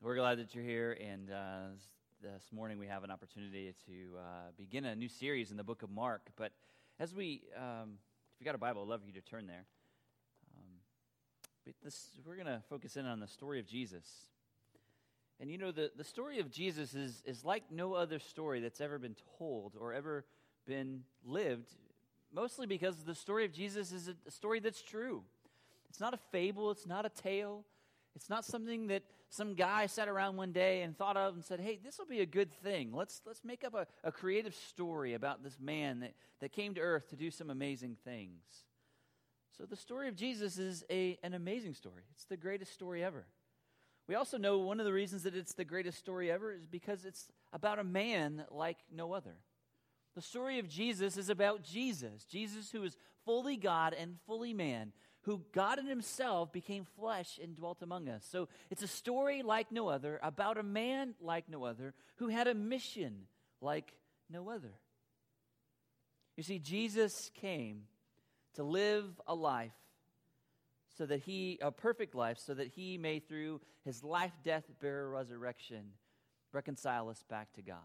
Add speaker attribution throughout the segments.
Speaker 1: We're glad that you're here, and uh, this morning we have an opportunity to uh, begin a new series in the book of Mark. But as we, um, if you got a Bible, I'd love you to turn there. Um, but this, we're going to focus in on the story of Jesus. And you know, the, the story of Jesus is, is like no other story that's ever been told or ever been lived, mostly because the story of Jesus is a story that's true. It's not a fable, it's not a tale, it's not something that some guy sat around one day and thought of and said, hey, this will be a good thing. Let's, let's make up a, a creative story about this man that, that came to earth to do some amazing things. So the story of Jesus is a, an amazing story. It's the greatest story ever. We also know one of the reasons that it's the greatest story ever is because it's about a man like no other. The story of Jesus is about Jesus, Jesus who is fully God and fully man, who God in himself became flesh and dwelt among us. So it's a story like no other about a man like no other who had a mission like no other. You see, Jesus came to live a life so that he, a perfect life, so that he may, through his life, death, burial, resurrection, reconcile us back to God.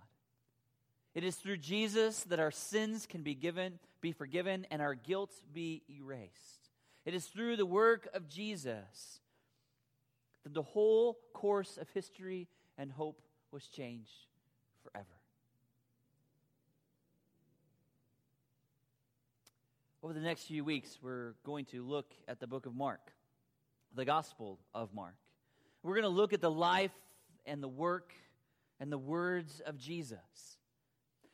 Speaker 1: It is through Jesus that our sins can be given, be forgiven, and our guilt be erased. It is through the work of Jesus that the whole course of history and hope was changed forever. Over the next few weeks, we're going to look at the book of Mark, the Gospel of Mark. We're going to look at the life and the work and the words of Jesus.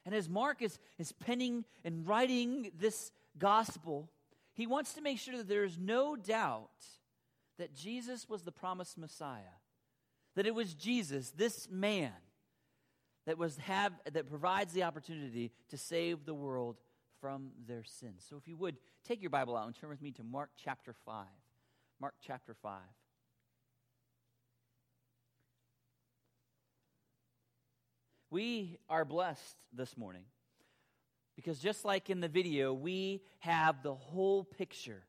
Speaker 1: And as Mark is, is penning and writing this gospel, he wants to make sure that there is no doubt that Jesus was the promised Messiah, that it was Jesus, this man, that, was have, that provides the opportunity to save the world from their sins. So if you would, take your Bible out and turn with me to Mark chapter 5. Mark chapter 5. We are blessed this morning because just like in the video, we have the whole picture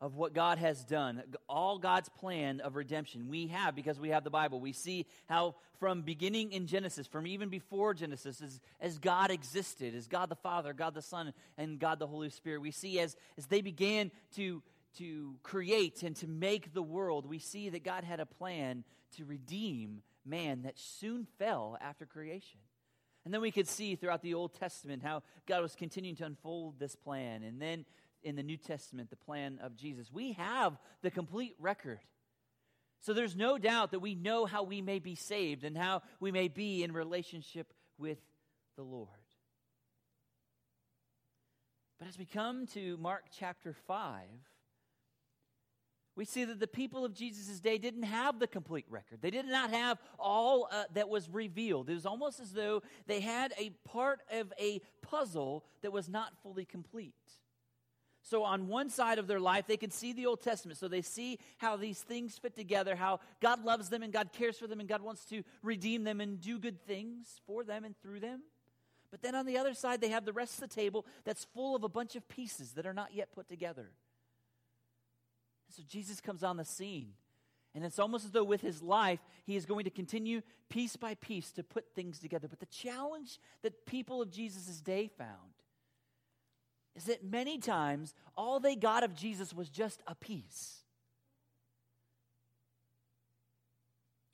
Speaker 1: of what God has done, all God's plan of redemption. We have because we have the Bible. We see how from beginning in Genesis, from even before Genesis, as, as God existed, as God the Father, God the Son, and God the Holy Spirit, we see as, as they began to, to create and to make the world, we see that God had a plan to redeem man that soon fell after creation. And then we could see throughout the Old Testament how God was continuing to unfold this plan. And then in the New Testament, the plan of Jesus. We have the complete record. So there's no doubt that we know how we may be saved and how we may be in relationship with the Lord. But as we come to Mark chapter 5, we see that the people of Jesus' day didn't have the complete record. They did not have all uh, that was revealed. It was almost as though they had a part of a puzzle that was not fully complete. So, on one side of their life, they can see the Old Testament. So, they see how these things fit together, how God loves them and God cares for them and God wants to redeem them and do good things for them and through them. But then on the other side, they have the rest of the table that's full of a bunch of pieces that are not yet put together. So Jesus comes on the scene. And it's almost as though with his life, he is going to continue piece by piece to put things together. But the challenge that people of Jesus' day found is that many times all they got of Jesus was just a piece.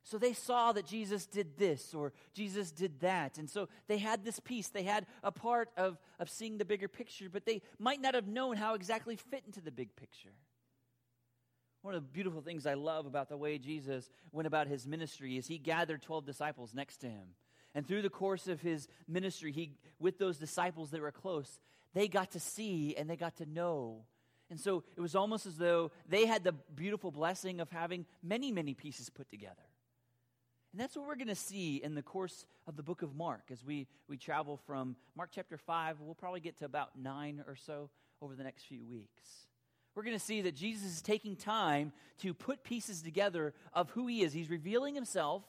Speaker 1: So they saw that Jesus did this or Jesus did that. And so they had this piece. They had a part of, of seeing the bigger picture, but they might not have known how exactly fit into the big picture. One of the beautiful things I love about the way Jesus went about his ministry is he gathered 12 disciples next to him. And through the course of his ministry, he, with those disciples that were close, they got to see and they got to know. And so it was almost as though they had the beautiful blessing of having many, many pieces put together. And that's what we're going to see in the course of the book of Mark as we, we travel from Mark chapter 5. We'll probably get to about 9 or so over the next few weeks we're going to see that Jesus is taking time to put pieces together of who he is. He's revealing himself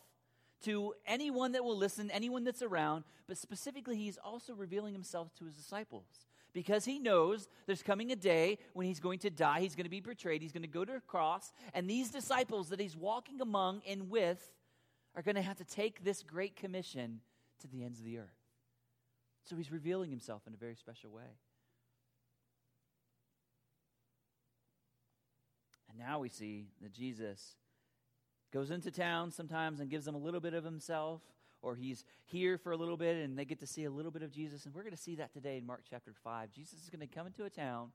Speaker 1: to anyone that will listen, anyone that's around, but specifically, he's also revealing himself to his disciples because he knows there's coming a day when he's going to die, he's going to be betrayed, he's going to go to a cross, and these disciples that he's walking among and with are going to have to take this great commission to the ends of the earth. So he's revealing himself in a very special way. And now we see that Jesus goes into town sometimes and gives them a little bit of himself or he's here for a little bit and they get to see a little bit of Jesus. And we're going to see that today in Mark chapter 5. Jesus is going to come into a town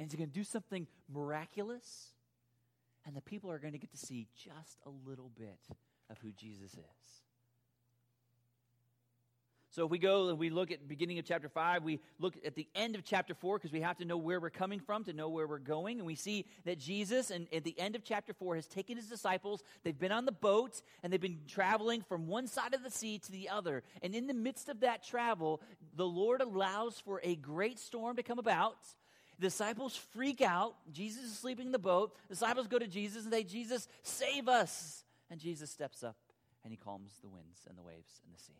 Speaker 1: and he's going to do something miraculous, and the people are going to get to see just a little bit of who Jesus is. So if we go and we look at beginning of chapter 5, we look at the end of chapter 4 because we have to know where we're coming from to know where we're going. And we see that Jesus, and at the end of chapter 4, has taken his disciples. They've been on the boat and they've been traveling from one side of the sea to the other. And in the midst of that travel, the Lord allows for a great storm to come about. The disciples freak out. Jesus is sleeping in the boat. The disciples go to Jesus and say, Jesus, save us. And Jesus steps up and he calms the winds and the waves and the sea.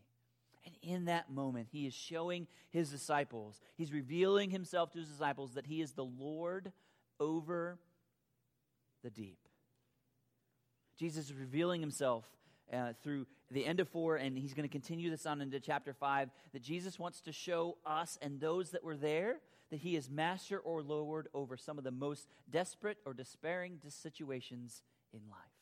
Speaker 1: And in that moment, he is showing his disciples, he's revealing himself to his disciples that he is the Lord over the deep. Jesus is revealing himself uh, through the end of four, and he's going to continue this on into chapter five. That Jesus wants to show us and those that were there that he is master or lord over some of the most desperate or despairing situations in life.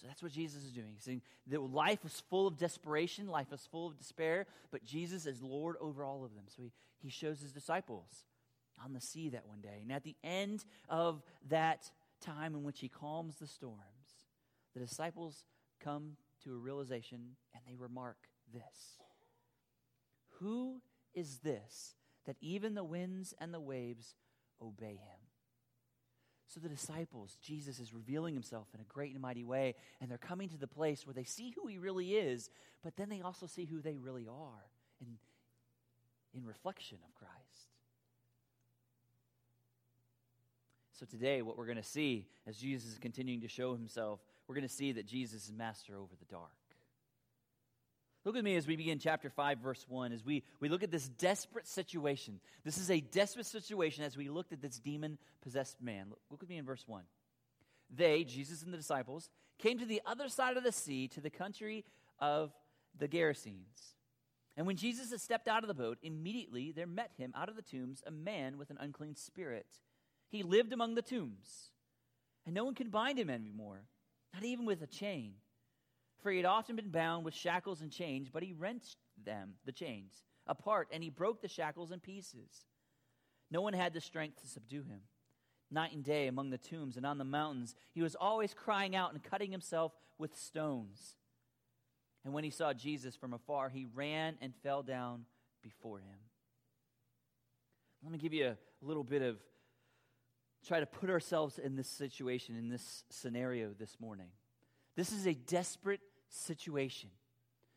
Speaker 1: So that's what Jesus is doing. He's saying that life was full of desperation, life was full of despair, but Jesus is Lord over all of them. So he, he shows his disciples on the sea that one day. And at the end of that time in which he calms the storms, the disciples come to a realization and they remark this Who is this that even the winds and the waves obey him? So the disciples, Jesus is revealing himself in a great and mighty way, and they're coming to the place where they see who he really is, but then they also see who they really are in, in reflection of Christ. So today, what we're going to see as Jesus is continuing to show himself, we're going to see that Jesus is master over the dark. Look at me as we begin chapter 5, verse 1, as we, we look at this desperate situation. This is a desperate situation as we looked at this demon possessed man. Look, look with me in verse 1. They, Jesus and the disciples, came to the other side of the sea, to the country of the Gerasenes. And when Jesus had stepped out of the boat, immediately there met him out of the tombs a man with an unclean spirit. He lived among the tombs, and no one could bind him anymore, not even with a chain for he had often been bound with shackles and chains, but he rent them, the chains, apart, and he broke the shackles in pieces. No one had the strength to subdue him. Night and day among the tombs and on the mountains, he was always crying out and cutting himself with stones. And when he saw Jesus from afar, he ran and fell down before him. Let me give you a little bit of try to put ourselves in this situation, in this scenario this morning. This is a desperate situation,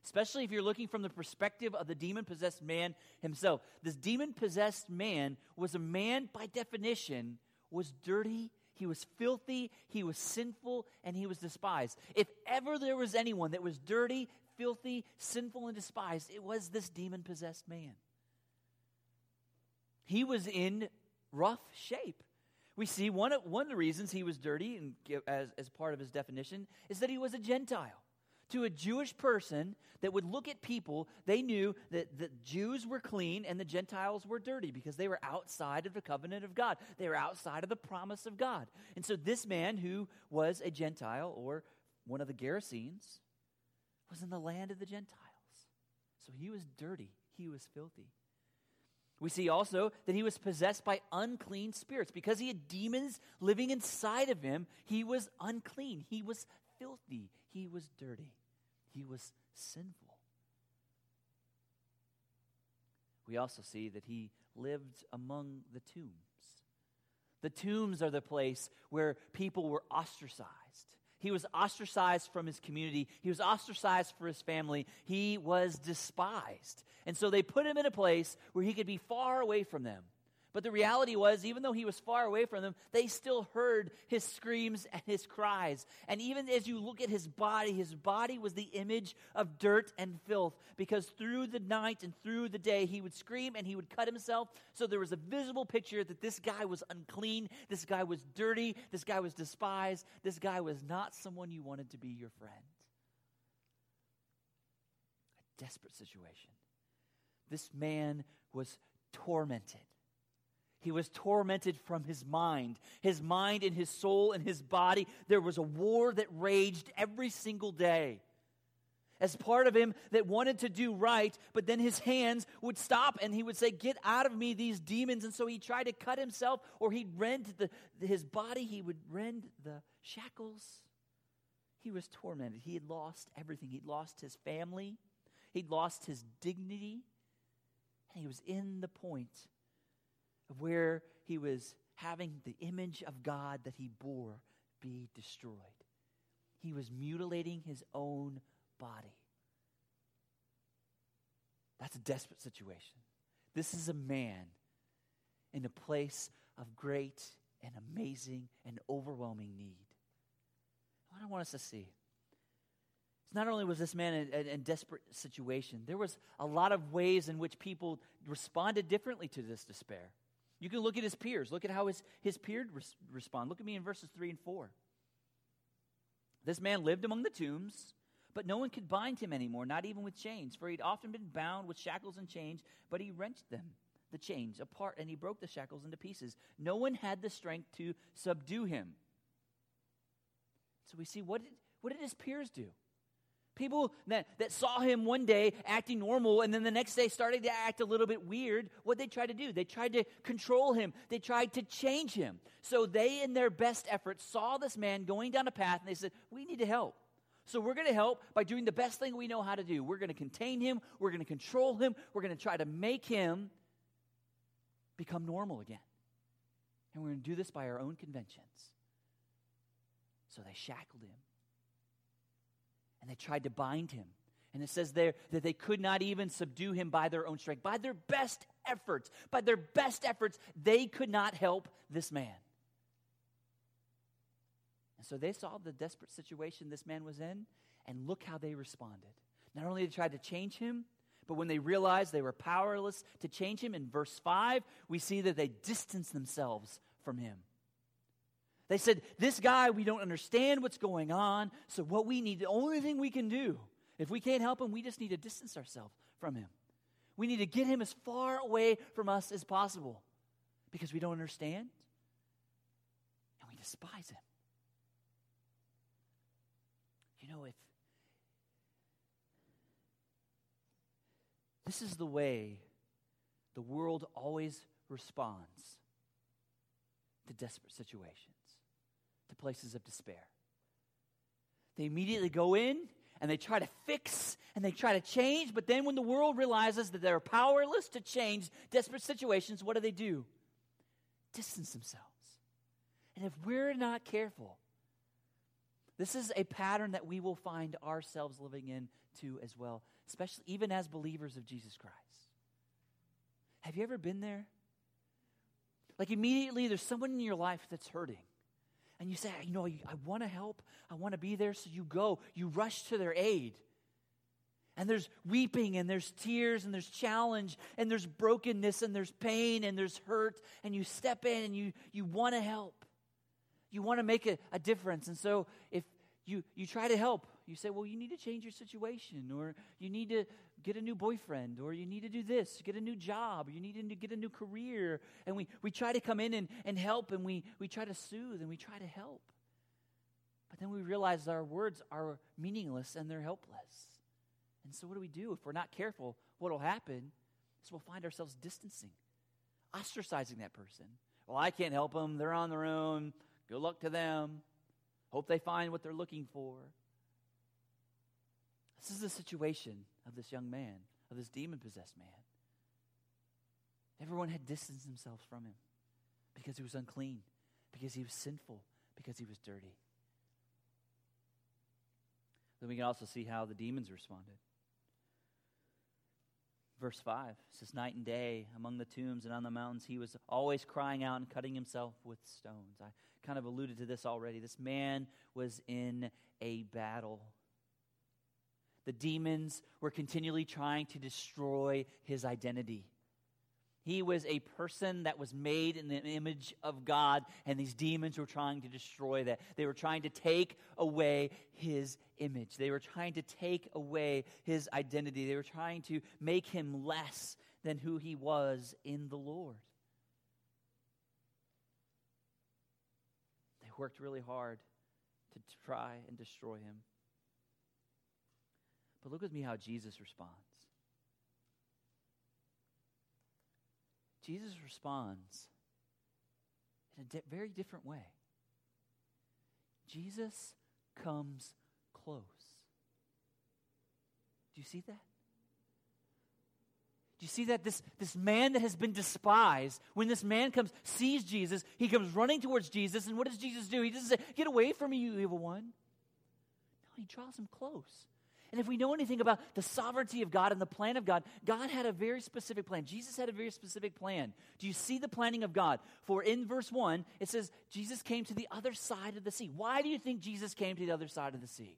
Speaker 1: especially if you're looking from the perspective of the demon possessed man himself. This demon possessed man was a man, by definition, was dirty. He was filthy, he was sinful, and he was despised. If ever there was anyone that was dirty, filthy, sinful, and despised, it was this demon possessed man. He was in rough shape. We see one of, one of the reasons he was dirty, and as, as part of his definition, is that he was a Gentile. To a Jewish person that would look at people, they knew that the Jews were clean and the Gentiles were dirty because they were outside of the covenant of God. They were outside of the promise of God. And so this man who was a Gentile or one of the Gerasenes was in the land of the Gentiles. So he was dirty, he was filthy. We see also that he was possessed by unclean spirits. Because he had demons living inside of him, he was unclean. He was filthy. He was dirty. He was sinful. We also see that he lived among the tombs. The tombs are the place where people were ostracized. He was ostracized from his community. He was ostracized for his family. He was despised. And so they put him in a place where he could be far away from them. But the reality was, even though he was far away from them, they still heard his screams and his cries. And even as you look at his body, his body was the image of dirt and filth, because through the night and through the day, he would scream and he would cut himself. So there was a visible picture that this guy was unclean, this guy was dirty, this guy was despised, this guy was not someone you wanted to be your friend. A desperate situation. This man was tormented he was tormented from his mind, his mind and his soul and his body. There was a war that raged every single day. As part of him that wanted to do right, but then his hands would stop and he would say, Get out of me, these demons. And so he tried to cut himself or he'd rend the, his body, he would rend the shackles. He was tormented. He had lost everything. He'd lost his family, he'd lost his dignity, and he was in the point of where he was having the image of God that he bore be destroyed. He was mutilating his own body. That's a desperate situation. This is a man in a place of great and amazing and overwhelming need. What I want us to see is not only was this man in a desperate situation, there was a lot of ways in which people responded differently to this despair. You can look at his peers. Look at how his, his peers res- respond. Look at me in verses 3 and 4. This man lived among the tombs, but no one could bind him anymore, not even with chains, for he'd often been bound with shackles and chains, but he wrenched them, the chains, apart, and he broke the shackles into pieces. No one had the strength to subdue him. So we see what did, what did his peers do? People that, that saw him one day acting normal and then the next day started to act a little bit weird, what they tried to do? They tried to control him. They tried to change him. So they, in their best efforts, saw this man going down a path and they said, We need to help. So we're going to help by doing the best thing we know how to do. We're going to contain him. We're going to control him. We're going to try to make him become normal again. And we're going to do this by our own conventions. So they shackled him and they tried to bind him. And it says there that they could not even subdue him by their own strength. By their best efforts, by their best efforts, they could not help this man. And so they saw the desperate situation this man was in, and look how they responded. Not only they tried to change him, but when they realized they were powerless to change him, in verse 5, we see that they distanced themselves from him. They said, This guy, we don't understand what's going on. So, what we need, the only thing we can do, if we can't help him, we just need to distance ourselves from him. We need to get him as far away from us as possible because we don't understand and we despise him. You know, if this is the way the world always responds to desperate situations to places of despair. They immediately go in and they try to fix and they try to change, but then when the world realizes that they're powerless to change desperate situations, what do they do? Distance themselves. And if we're not careful, this is a pattern that we will find ourselves living in too as well, especially even as believers of Jesus Christ. Have you ever been there? Like immediately there's someone in your life that's hurting and you say, you know, I want to help, I want to be there, so you go, you rush to their aid. And there's weeping, and there's tears, and there's challenge, and there's brokenness, and there's pain, and there's hurt, and you step in and you, you want to help. You want to make a, a difference. And so if you, you try to help, you say, well, you need to change your situation, or you need to get a new boyfriend, or you need to do this, get a new job, or you need to get a new career. And we, we try to come in and, and help, and we, we try to soothe, and we try to help. But then we realize our words are meaningless and they're helpless. And so, what do we do? If we're not careful, what will happen is we'll find ourselves distancing, ostracizing that person. Well, I can't help them. They're on their own. Good luck to them. Hope they find what they're looking for. This is the situation of this young man, of this demon possessed man. Everyone had distanced themselves from him because he was unclean, because he was sinful, because he was dirty. Then we can also see how the demons responded. Verse 5 says, Night and day among the tombs and on the mountains, he was always crying out and cutting himself with stones. I kind of alluded to this already. This man was in a battle. The demons were continually trying to destroy his identity. He was a person that was made in the image of God, and these demons were trying to destroy that. They were trying to take away his image. They were trying to take away his identity. They were trying to make him less than who he was in the Lord. They worked really hard to try and destroy him. But look with me how Jesus responds. Jesus responds in a di- very different way. Jesus comes close. Do you see that? Do you see that this, this man that has been despised, when this man comes, sees Jesus, he comes running towards Jesus, and what does Jesus do? He doesn't say, Get away from me, you evil one. No, he draws him close. And if we know anything about the sovereignty of God and the plan of God, God had a very specific plan. Jesus had a very specific plan. Do you see the planning of God? For in verse 1, it says, Jesus came to the other side of the sea. Why do you think Jesus came to the other side of the sea?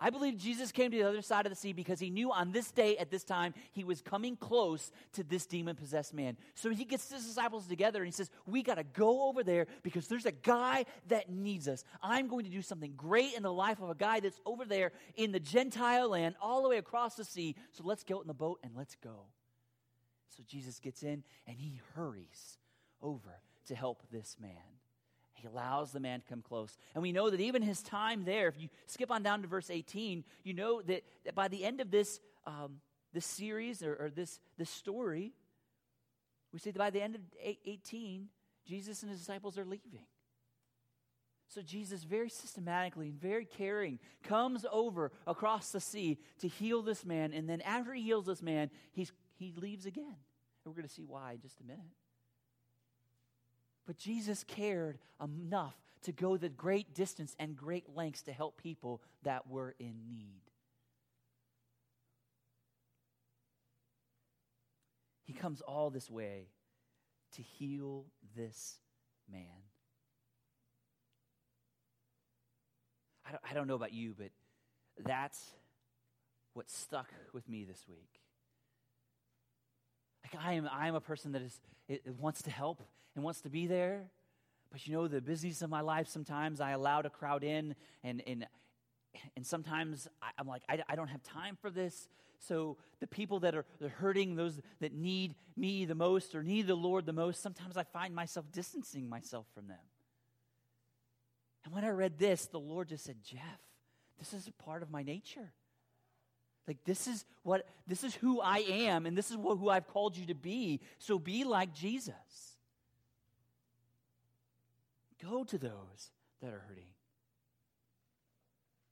Speaker 1: I believe Jesus came to the other side of the sea because he knew on this day, at this time, he was coming close to this demon possessed man. So he gets his disciples together and he says, We got to go over there because there's a guy that needs us. I'm going to do something great in the life of a guy that's over there in the Gentile land, all the way across the sea. So let's get in the boat and let's go. So Jesus gets in and he hurries over to help this man. He allows the man to come close. And we know that even his time there, if you skip on down to verse 18, you know that, that by the end of this, um, this series or, or this, this story, we see that by the end of 18, Jesus and his disciples are leaving. So Jesus, very systematically and very caring, comes over across the sea to heal this man. And then after he heals this man, he's, he leaves again. And we're going to see why in just a minute. But Jesus cared enough to go the great distance and great lengths to help people that were in need. He comes all this way to heal this man. I don't, I don't know about you, but that's what stuck with me this week. Like I am, I am a person that is it, it wants to help and wants to be there. But you know, the busyness of my life, sometimes I allow to crowd in, and, and, and sometimes I, am like, I, I don't have time for this. So the people that are hurting, those that need me the most or need the Lord the most, sometimes I find myself distancing myself from them. And when I read this, the Lord just said, Jeff, this is a part of my nature. Like this is what this is who I am and this is what, who I've called you to be. So be like Jesus. Go to those that are hurting.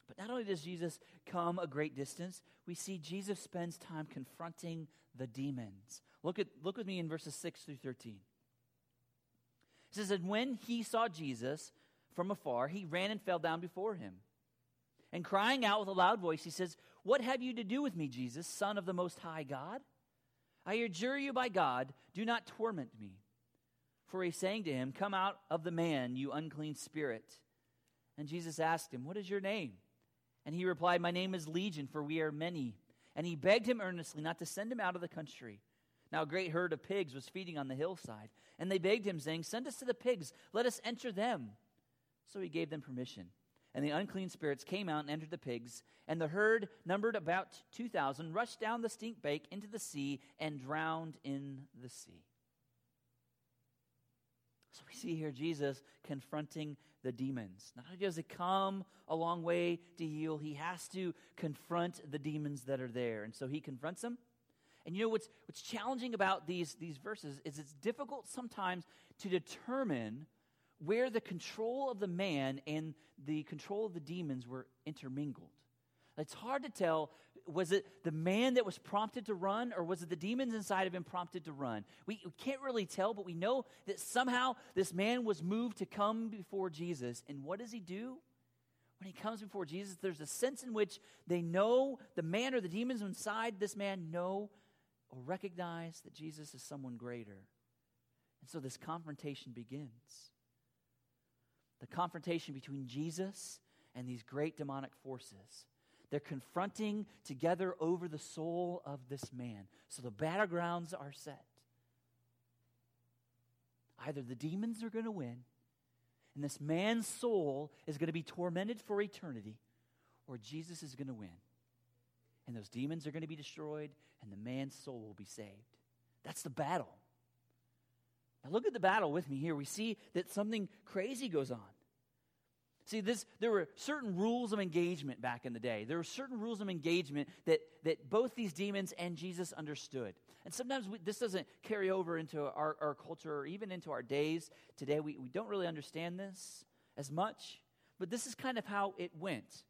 Speaker 1: But not only does Jesus come a great distance, we see Jesus spends time confronting the demons. Look, at, look with me in verses 6 through 13. It says, And when he saw Jesus from afar, he ran and fell down before him. And crying out with a loud voice, he says, What have you to do with me, Jesus, Son of the Most High God? I adjure you by God, do not torment me. For he's saying to him, Come out of the man, you unclean spirit. And Jesus asked him, What is your name? And he replied, My name is Legion, for we are many. And he begged him earnestly not to send him out of the country. Now a great herd of pigs was feeding on the hillside. And they begged him, saying, Send us to the pigs, let us enter them. So he gave them permission. And the unclean spirits came out and entered the pigs. And the herd, numbered about 2,000, rushed down the stink bank into the sea and drowned in the sea. So we see here Jesus confronting the demons. Not only does he come a long way to heal, he has to confront the demons that are there. And so he confronts them. And you know what's, what's challenging about these, these verses is it's difficult sometimes to determine where the control of the man and the control of the demons were intermingled. It's hard to tell was it the man that was prompted to run, or was it the demons inside of him prompted to run? We, we can't really tell, but we know that somehow this man was moved to come before Jesus. And what does he do? when he comes before Jesus, there's a sense in which they know the man or the demons inside this man know or recognize that Jesus is someone greater. And so this confrontation begins. The confrontation between Jesus and these great demonic forces. They're confronting together over the soul of this man. So the battlegrounds are set. Either the demons are going to win, and this man's soul is going to be tormented for eternity, or Jesus is going to win. And those demons are going to be destroyed, and the man's soul will be saved. That's the battle. Now, look at the battle with me here. We see that something crazy goes on. See, this, there were certain rules of engagement back in the day. There were certain rules of engagement that, that both these demons and Jesus understood. And sometimes we, this doesn't carry over into our, our culture or even into our days today. We, we don't really understand this as much, but this is kind of how it went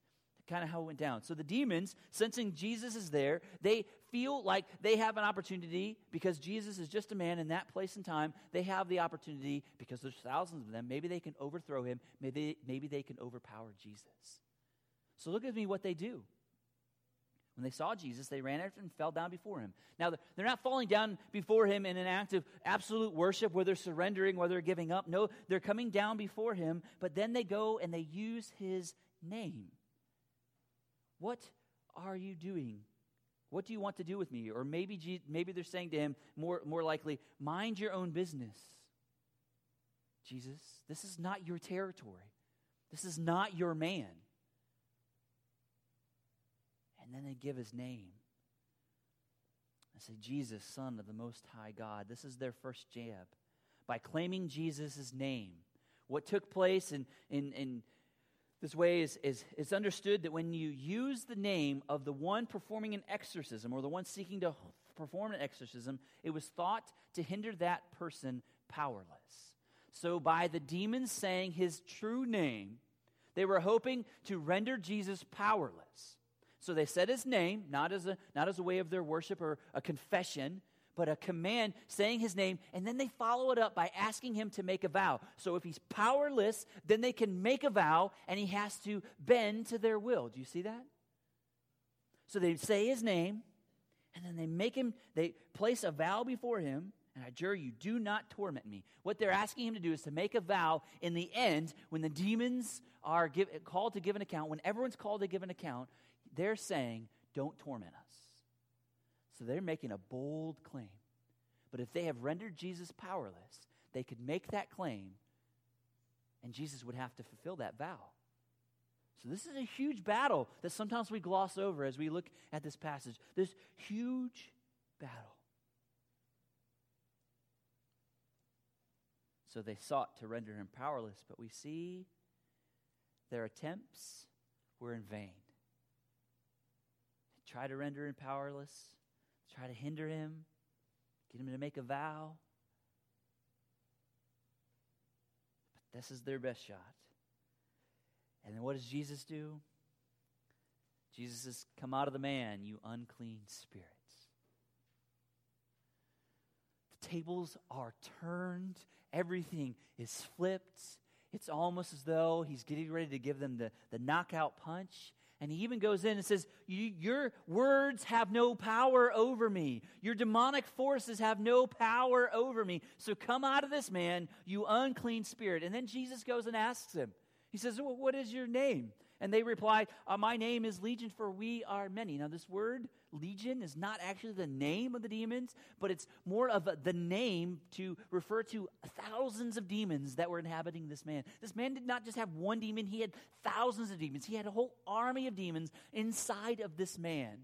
Speaker 1: kind of how it went down. So the demons, sensing Jesus is there, they feel like they have an opportunity because Jesus is just a man in that place and time. They have the opportunity because there's thousands of them. Maybe they can overthrow him. Maybe, maybe they can overpower Jesus. So look at me what they do. When they saw Jesus, they ran after and fell down before him. Now, they're not falling down before him in an act of absolute worship where they're surrendering, where they're giving up. No, they're coming down before him, but then they go and they use his name. What are you doing? What do you want to do with me? Or maybe, maybe they're saying to him, more, more likely, mind your own business. Jesus, this is not your territory. This is not your man. And then they give his name. I say, Jesus, Son of the Most High God. This is their first jab. By claiming Jesus' name, what took place in, in, in this way is, is, is understood that when you use the name of the one performing an exorcism or the one seeking to perform an exorcism, it was thought to hinder that person powerless. So, by the demons saying his true name, they were hoping to render Jesus powerless. So they said his name, not as a, not as a way of their worship or a confession, but a command saying his name, and then they follow it up by asking him to make a vow. So if he's powerless, then they can make a vow, and he has to bend to their will. Do you see that? So they say his name, and then they make him, they place a vow before him, and I adjure you, do not torment me. What they're asking him to do is to make a vow in the end, when the demons are give, called to give an account, when everyone's called to give an account, they're saying, don't torment us. So they're making a bold claim. But if they have rendered Jesus powerless, they could make that claim, and Jesus would have to fulfill that vow. So this is a huge battle that sometimes we gloss over as we look at this passage. This huge battle. So they sought to render him powerless, but we see their attempts were in vain. They tried to render him powerless, try to hinder him, get him to make a vow. But this is their best shot. And then what does Jesus do? Jesus says, Come out of the man, you unclean spirits. The tables are turned, everything is flipped. It's almost as though he's getting ready to give them the, the knockout punch. And he even goes in and says, Your words have no power over me. Your demonic forces have no power over me. So come out of this man, you unclean spirit. And then Jesus goes and asks him, He says, What is your name? And they replied, uh, My name is Legion, for we are many. Now, this word, legion, is not actually the name of the demons, but it's more of a, the name to refer to thousands of demons that were inhabiting this man. This man did not just have one demon, he had thousands of demons. He had a whole army of demons inside of this man.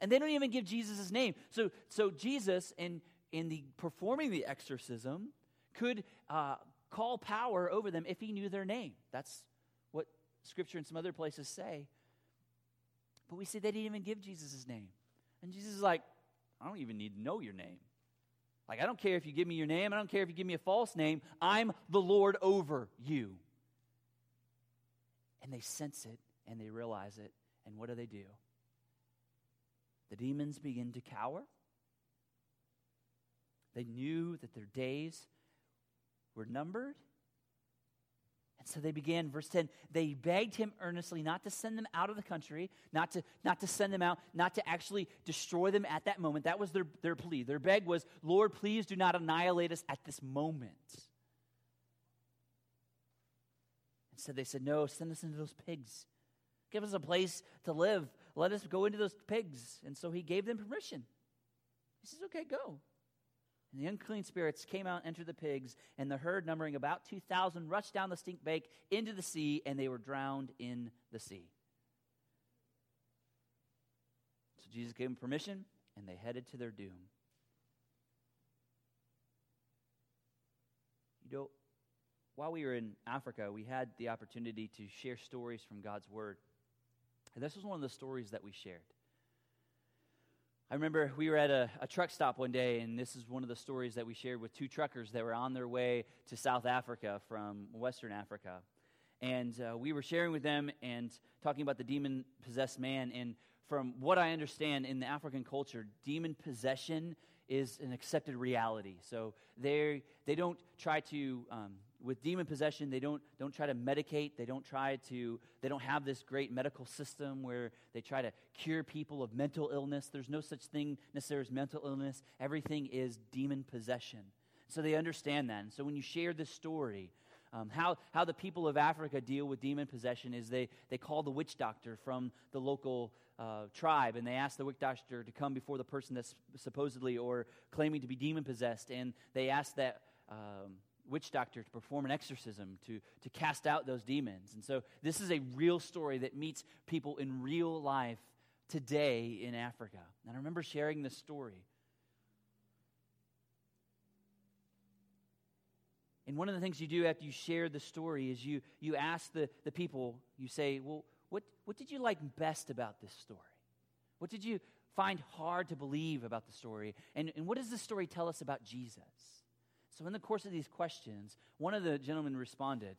Speaker 1: And they don't even give Jesus his name. So, so Jesus, in, in the performing the exorcism, could uh, call power over them if he knew their name. That's Scripture and some other places say. But we see they didn't even give Jesus his name. And Jesus is like, I don't even need to know your name. Like, I don't care if you give me your name. I don't care if you give me a false name. I'm the Lord over you. And they sense it and they realize it. And what do they do? The demons begin to cower. They knew that their days were numbered And so they began, verse 10, they begged him earnestly not to send them out of the country, not to, not to send them out, not to actually destroy them at that moment. That was their, their plea. Their beg was, Lord, please do not annihilate us at this moment. Instead, so they said, No, send us into those pigs. Give us a place to live. Let us go into those pigs. And so he gave them permission. He says, Okay, go. And the unclean spirits came out and entered the pigs, and the herd, numbering about 2,000, rushed down the stink bank into the sea, and they were drowned in the sea. So Jesus gave them permission, and they headed to their doom. You know, while we were in Africa, we had the opportunity to share stories from God's Word. And this was one of the stories that we shared. I remember we were at a, a, truck stop one day, and this is one of the stories that we shared with two truckers that were on their way to South Africa from Western Africa. And uh, we were sharing with them and talking about the demon possessed man. And from what I understand in the African culture, demon possession is an accepted reality. So they they don't try to um, with demon possession they don't don't try to medicate. They don't try to they don't have this great medical system where they try to cure people of mental illness. There's no such thing necessarily as mental illness. Everything is demon possession. So they understand that. And so when you share this story um, how, how the people of africa deal with demon possession is they, they call the witch doctor from the local uh, tribe and they ask the witch doctor to come before the person that's supposedly or claiming to be demon possessed and they ask that um, witch doctor to perform an exorcism to, to cast out those demons. And so this is a real story that meets people in real life today in Africa. And I remember sharing this story. And one of the things you do after you share the story is you, you ask the, the people, you say, Well, what, what did you like best about this story? What did you find hard to believe about the story? And, and what does this story tell us about Jesus? So, in the course of these questions, one of the gentlemen responded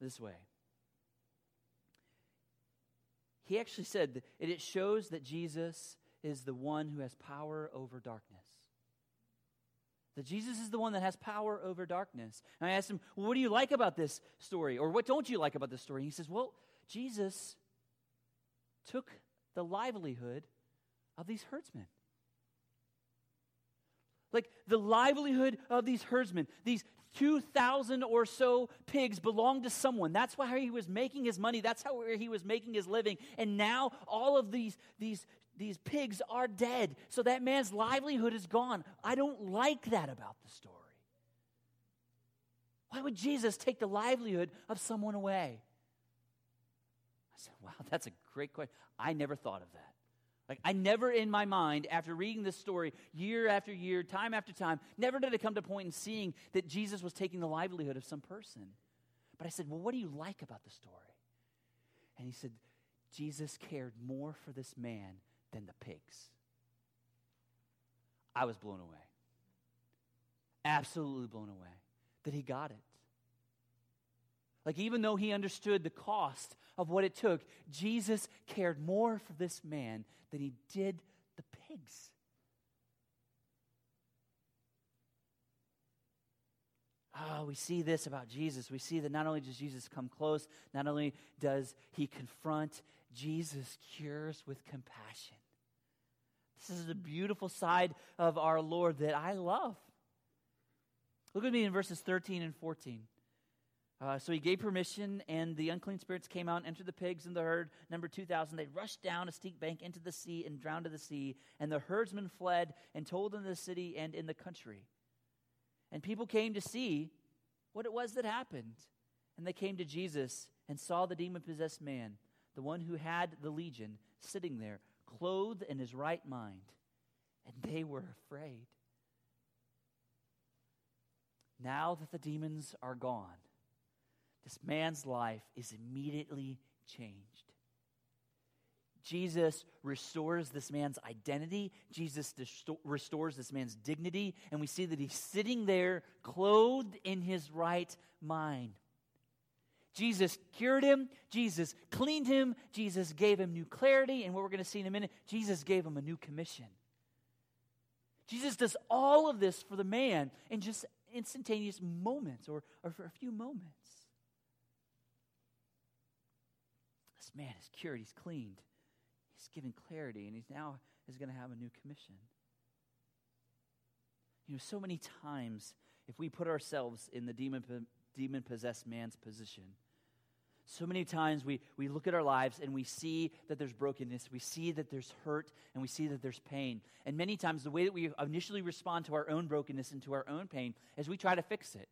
Speaker 1: this way. He actually said that it shows that Jesus is the one who has power over darkness. That Jesus is the one that has power over darkness. And I asked him, well, What do you like about this story? Or what don't you like about this story? And he says, Well, Jesus took the livelihood of these herdsmen. Like the livelihood of these herdsmen, these 2,000 or so pigs belonged to someone. That's why he was making his money. That's how he was making his living. And now all of these, these, these pigs are dead. So that man's livelihood is gone. I don't like that about the story. Why would Jesus take the livelihood of someone away? I said, wow, that's a great question. I never thought of that. Like, I never in my mind, after reading this story year after year, time after time, never did it come to a point in seeing that Jesus was taking the livelihood of some person. But I said, Well, what do you like about the story? And he said, Jesus cared more for this man than the pigs. I was blown away. Absolutely blown away that he got it. Like, even though he understood the cost of what it took, Jesus cared more for this man than he did the pigs. Oh, we see this about Jesus. We see that not only does Jesus come close, not only does he confront, Jesus cures with compassion. This is a beautiful side of our Lord that I love. Look at me in verses 13 and 14. Uh, so he gave permission, and the unclean spirits came out and entered the pigs and the herd, number 2,000. They rushed down a steep bank into the sea and drowned in the sea. And the herdsmen fled and told in the city and in the country. And people came to see what it was that happened. And they came to Jesus and saw the demon possessed man, the one who had the legion, sitting there, clothed in his right mind. And they were afraid. Now that the demons are gone, this man's life is immediately changed. Jesus restores this man's identity. Jesus restores this man's dignity. And we see that he's sitting there clothed in his right mind. Jesus cured him. Jesus cleaned him. Jesus gave him new clarity. And what we're going to see in a minute, Jesus gave him a new commission. Jesus does all of this for the man in just instantaneous moments or, or for a few moments. Man is cured, he's cleaned, he's given clarity, and he's now is going to have a new commission. You know, so many times, if we put ourselves in the demon, demon possessed man's position, so many times we, we look at our lives and we see that there's brokenness, we see that there's hurt, and we see that there's pain. And many times, the way that we initially respond to our own brokenness and to our own pain is we try to fix it.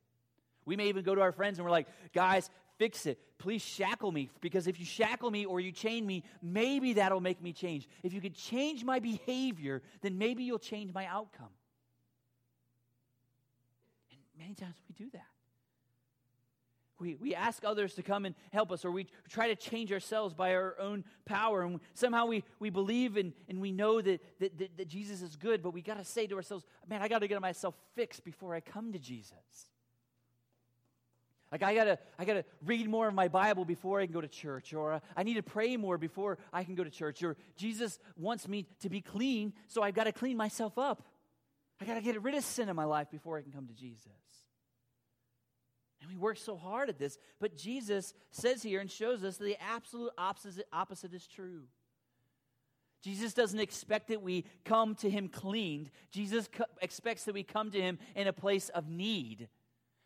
Speaker 1: We may even go to our friends and we're like, guys, fix it. Please shackle me, because if you shackle me or you chain me, maybe that'll make me change. If you could change my behavior, then maybe you'll change my outcome. And many times we do that. We, we ask others to come and help us, or we try to change ourselves by our own power. And somehow we, we believe and, and we know that, that, that, that Jesus is good, but we got to say to ourselves, man, I got to get myself fixed before I come to Jesus. Like I gotta, I gotta read more of my Bible before I can go to church, or uh, I need to pray more before I can go to church, or Jesus wants me to be clean, so I've got to clean myself up. I gotta get rid of sin in my life before I can come to Jesus. And we work so hard at this, but Jesus says here and shows us that the absolute opposite, opposite is true. Jesus doesn't expect that we come to him cleaned. Jesus co- expects that we come to him in a place of need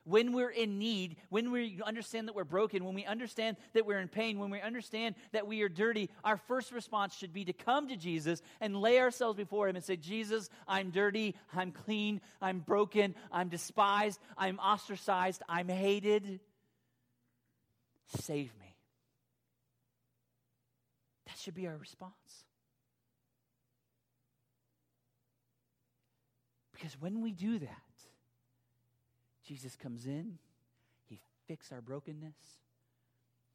Speaker 1: when we're in need, when we understand that we're broken, when we understand that we're in pain, when we understand that we are dirty, our first response should be to come to Jesus and lay ourselves before Him and say, Jesus, I'm dirty, I'm clean, I'm broken, I'm despised, I'm ostracized, I'm hated. Save me. That should be our response. Because when we do that, Jesus comes in, He fixes our brokenness.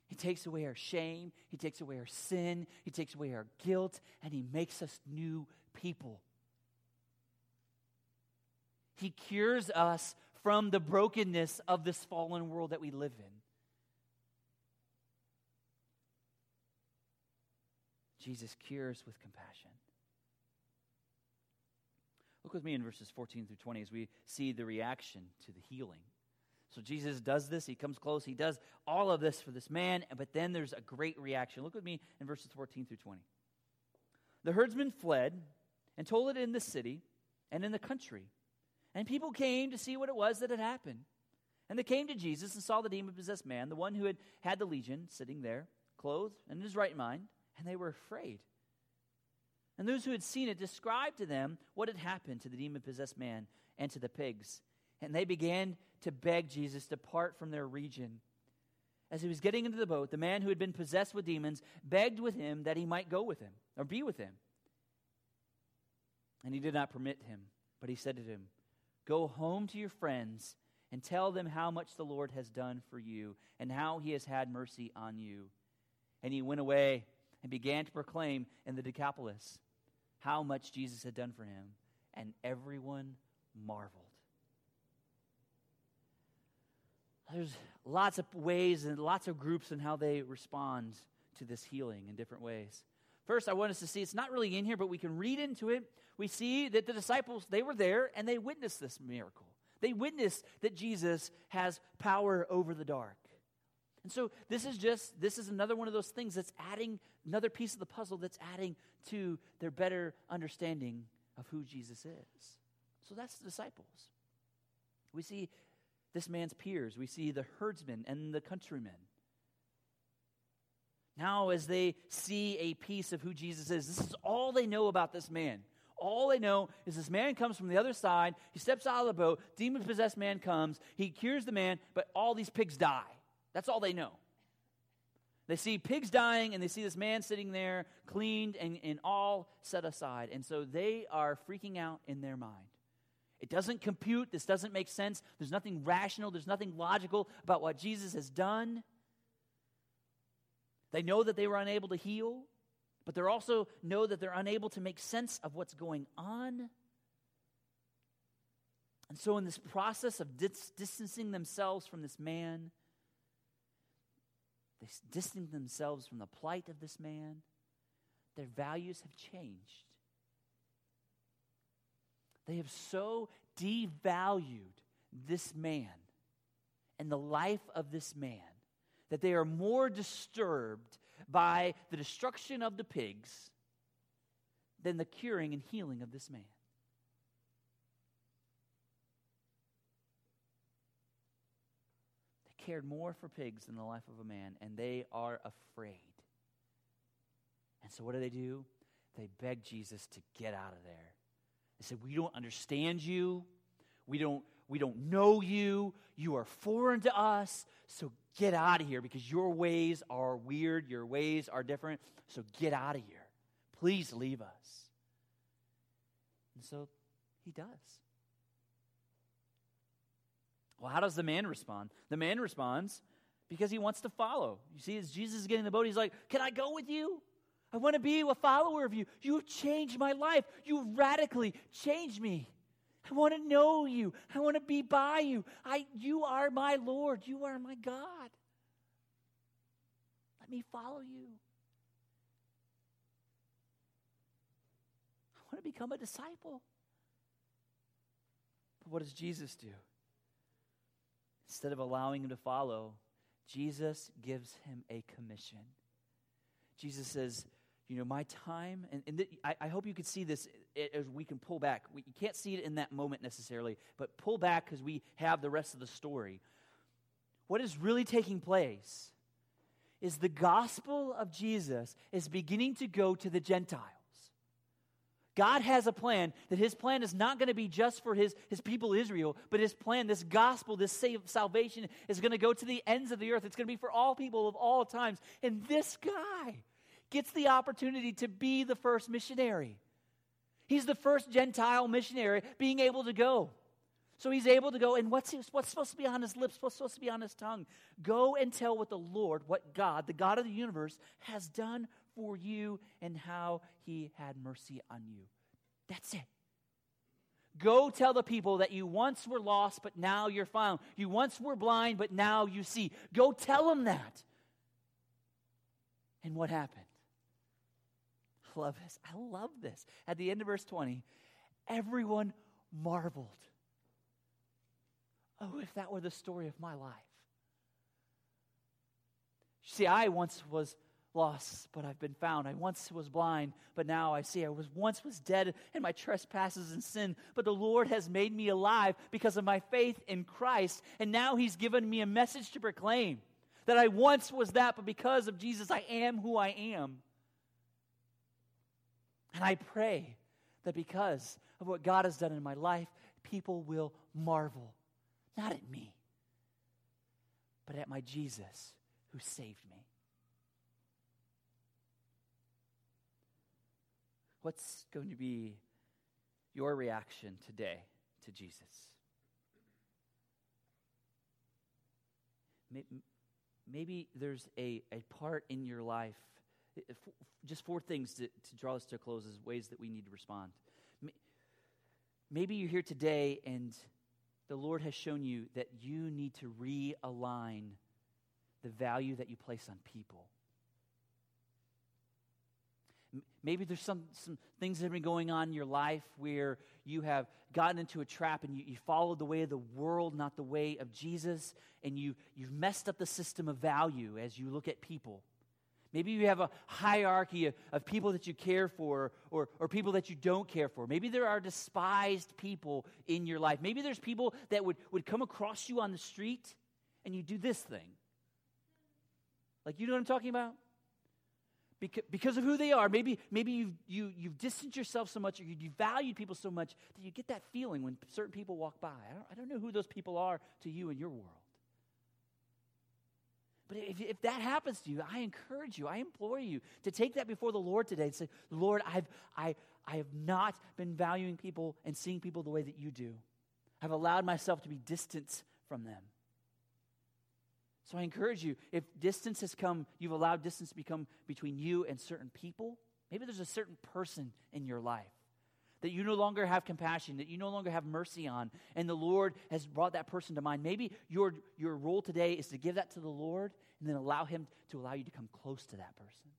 Speaker 1: He takes away our shame, He takes away our sin, He takes away our guilt, and He makes us new people. He cures us from the brokenness of this fallen world that we live in. Jesus cures with compassion. Look with me in verses 14 through 20 as we see the reaction to the healing. So Jesus does this. He comes close. He does all of this for this man, but then there's a great reaction. Look with me in verses 14 through 20. The herdsmen fled and told it in the city and in the country. And people came to see what it was that had happened. And they came to Jesus and saw the demon possessed man, the one who had had the legion, sitting there, clothed and in his right mind, and they were afraid. And those who had seen it described to them what had happened to the demon possessed man and to the pigs. And they began to beg Jesus to part from their region. As he was getting into the boat, the man who had been possessed with demons begged with him that he might go with him or be with him. And he did not permit him, but he said to him, Go home to your friends and tell them how much the Lord has done for you and how he has had mercy on you. And he went away and began to proclaim in the Decapolis how much Jesus had done for him, and everyone marveled. There's lots of ways and lots of groups and how they respond to this healing in different ways. First, I want us to see it's not really in here, but we can read into it. We see that the disciples, they were there and they witnessed this miracle. They witnessed that Jesus has power over the dark. And so this is just this is another one of those things that's adding another piece of the puzzle that's adding to their better understanding of who Jesus is. So that's the disciples. We see this man's peers, we see the herdsmen and the countrymen. Now, as they see a piece of who Jesus is, this is all they know about this man. All they know is this man comes from the other side. He steps out of the boat. Demon possessed man comes. He cures the man, but all these pigs die. That's all they know. They see pigs dying and they see this man sitting there, cleaned and, and all set aside. And so they are freaking out in their mind. It doesn't compute. This doesn't make sense. There's nothing rational. There's nothing logical about what Jesus has done. They know that they were unable to heal, but they also know that they're unable to make sense of what's going on. And so, in this process of dis- distancing themselves from this man, they distance themselves from the plight of this man. Their values have changed. They have so devalued this man and the life of this man that they are more disturbed by the destruction of the pigs than the curing and healing of this man. Cared more for pigs than the life of a man, and they are afraid. And so, what do they do? They beg Jesus to get out of there. They said, We don't understand you. We don't, we don't know you. You are foreign to us. So get out of here because your ways are weird. Your ways are different. So get out of here. Please leave us. And so he does. Well, how does the man respond? The man responds because he wants to follow. You see, as Jesus is getting in the boat, he's like, Can I go with you? I want to be a follower of you. You changed my life. You radically changed me. I want to know you. I want to be by you. I, you are my Lord. You are my God. Let me follow you. I want to become a disciple. But what does Jesus do? Instead of allowing him to follow, Jesus gives him a commission. Jesus says, you know, my time, and, and th- I, I, hope you can see this as we can pull back. We, you can't see it in that moment necessarily, but pull back because we have the rest of the story. What is really taking place is the gospel of Jesus is beginning to go to the Gentiles. God has a plan that his plan is not going to be just for his, his people Israel, but his plan, this gospel, this save, salvation, is going to go to the ends of the earth. It's going to be for all people of all times. And this guy, gets the opportunity to be the first missionary. He's the first Gentile missionary being able to go. So he's able to go, and what's, what's supposed to be on his lips? What's supposed to be on his tongue? Go and tell what the Lord, what God, the God of the universe, has done for you and how he had mercy on you. That's it. Go tell the people that you once were lost, but now you're found. You once were blind, but now you see. Go tell them that. And what happened? I love this. I love this. At the end of verse 20, everyone marveled. Oh, if that were the story of my life. See, I once was lost, but I've been found. I once was blind, but now I see. I was once was dead in my trespasses and sin, but the Lord has made me alive because of my faith in Christ, and now he's given me a message to proclaim that I once was that, but because of Jesus I am who I am. And I pray that because of what God has done in my life, people will marvel, not at me, but at my Jesus who saved me. What's going to be your reaction today to Jesus? Maybe there's a, a part in your life eh, just four things to, to draw us to a close as ways that we need to respond. Maybe you're here today and the Lord has shown you that you need to realign the value that you place on people. Maybe there's some, some things that have been going on in your life where you have gotten into a trap and you, you followed the way of the world, not the way of Jesus, and you, you've messed up the system of value as you look at people. Maybe you have a hierarchy of, of people that you care for or, or people that you don't care for. Maybe there are despised people in your life. Maybe there's people that would, would come across you on the street and you do this thing. Like, you know what I'm talking about? Because, of who they are. Maybe, maybe you've, you, you've distanced yourself so much or you've valued people so much that you get that feeling when certain people walk by. I don't, I don't know who those people are to you in your world. But if, if that happens to you, I encourage you, I implore you to take that before the Lord today and say, Lord, I've, I, I have not been valuing people and seeing people the way that you do. I've allowed myself to be distant from them. So I encourage you, if distance has come, you've allowed distance to become between you and certain people, maybe there's a certain person in your life that you no longer have compassion, that you no longer have mercy on, and the Lord has brought that person to mind. Maybe your, your role today is to give that to the Lord and then allow Him to allow you to come close to that person.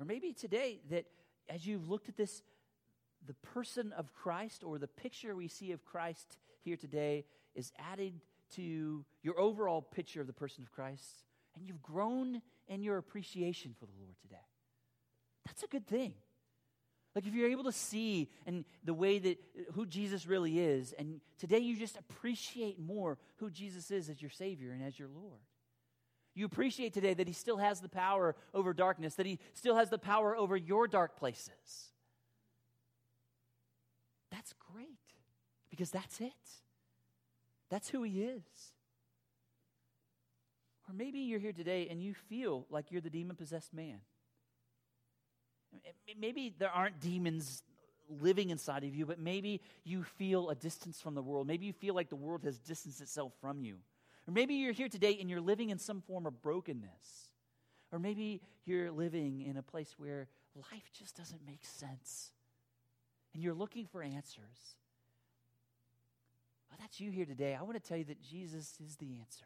Speaker 1: Or maybe today that as you've looked at this, the person of Christ or the picture we see of Christ here today is added to your overall picture of the person of Christ and you've grown in your appreciation for the Lord today. That's a good thing. Like if you're able to see and the way that uh, who Jesus really is, and today you just appreciate more who Jesus is as your Savior and as your Lord. You appreciate today that He still has the power over darkness, that He still has the power over your dark places. That's great because that's it. That's who He is. Or maybe you're here today and you feel like you're the demon possessed man. Maybe there aren't demons living inside of you, but maybe you feel a distance from the world. Maybe you feel like the world has distanced itself from you. Or maybe you're here today and you're living in some form of brokenness. Or maybe you're living in a place where life just doesn't make sense. And you're looking for answers. Well, that's you here today. I want to tell you that Jesus is the answer.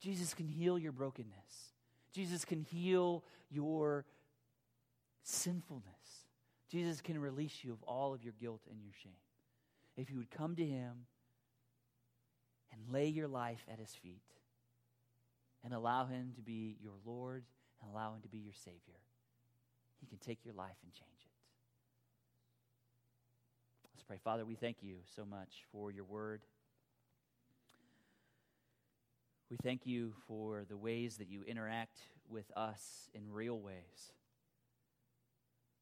Speaker 1: Jesus can heal your brokenness. Jesus can heal your sinfulness. Jesus can release you of all of your guilt and your shame. If you would come to him and lay your life at his feet and allow him to be your Lord and allow him to be your Savior, he can take your life and change it. Let's pray. Father, we thank you so much for your word. We thank you for the ways that you interact with us in real ways.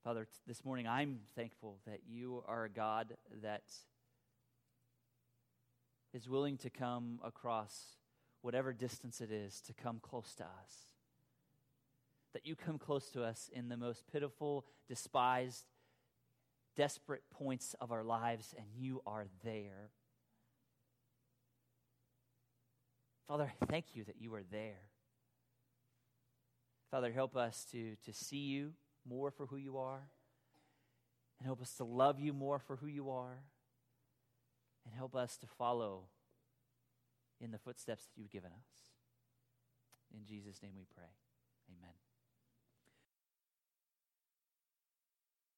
Speaker 1: Father, t- this morning I'm thankful that you are a God that is willing to come across whatever distance it is to come close to us. That you come close to us in the most pitiful, despised, desperate points of our lives, and you are there. Father, I thank you that you are there. Father, help us to, to see you more for who you are, and help us to love you more for who you are, and help us to follow in the footsteps that you've given us. In Jesus' name we pray. Amen.